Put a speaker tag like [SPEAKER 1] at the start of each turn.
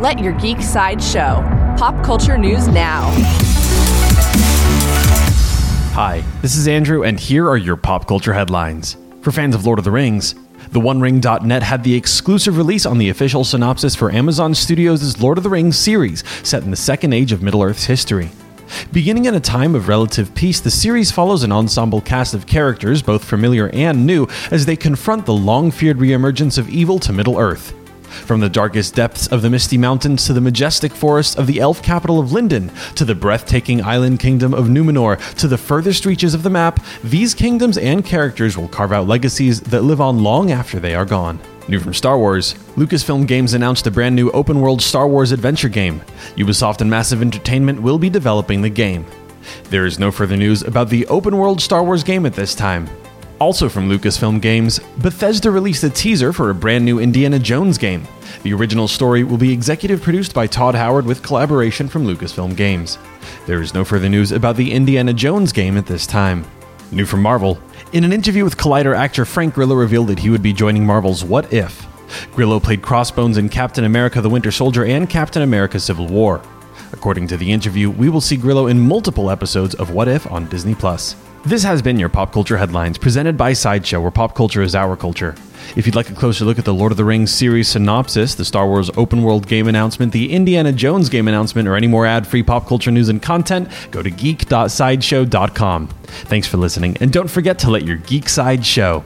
[SPEAKER 1] Let your geek side show. Pop culture news now.
[SPEAKER 2] Hi, this is Andrew, and here are your pop culture headlines. For fans of Lord of the Rings, the OneRing.net had the exclusive release on the official synopsis for Amazon Studios' Lord of the Rings series, set in the second age of Middle Earth's history. Beginning in a time of relative peace, the series follows an ensemble cast of characters, both familiar and new, as they confront the long feared reemergence of evil to Middle Earth. From the darkest depths of the Misty Mountains to the majestic forests of the elf capital of Lindon, to the breathtaking island kingdom of Numenor, to the furthest reaches of the map, these kingdoms and characters will carve out legacies that live on long after they are gone. New from Star Wars, Lucasfilm Games announced a brand new open world Star Wars adventure game. Ubisoft and Massive Entertainment will be developing the game. There is no further news about the open world Star Wars game at this time. Also from Lucasfilm Games, Bethesda released a teaser for a brand new Indiana Jones game. The original story will be executive produced by Todd Howard with collaboration from Lucasfilm Games. There is no further news about the Indiana Jones game at this time. New from Marvel, in an interview with Collider actor Frank Grillo revealed that he would be joining Marvel's What If. Grillo played Crossbones in Captain America the Winter Soldier and Captain America Civil War. According to the interview, we will see Grillo in multiple episodes of What If on Disney Plus. This has been your Pop Culture Headlines, presented by Sideshow, where pop culture is our culture. If you'd like a closer look at the Lord of the Rings series synopsis, the Star Wars open world game announcement, the Indiana Jones game announcement, or any more ad free pop culture news and content, go to geek.sideshow.com. Thanks for listening, and don't forget to let your geek side show.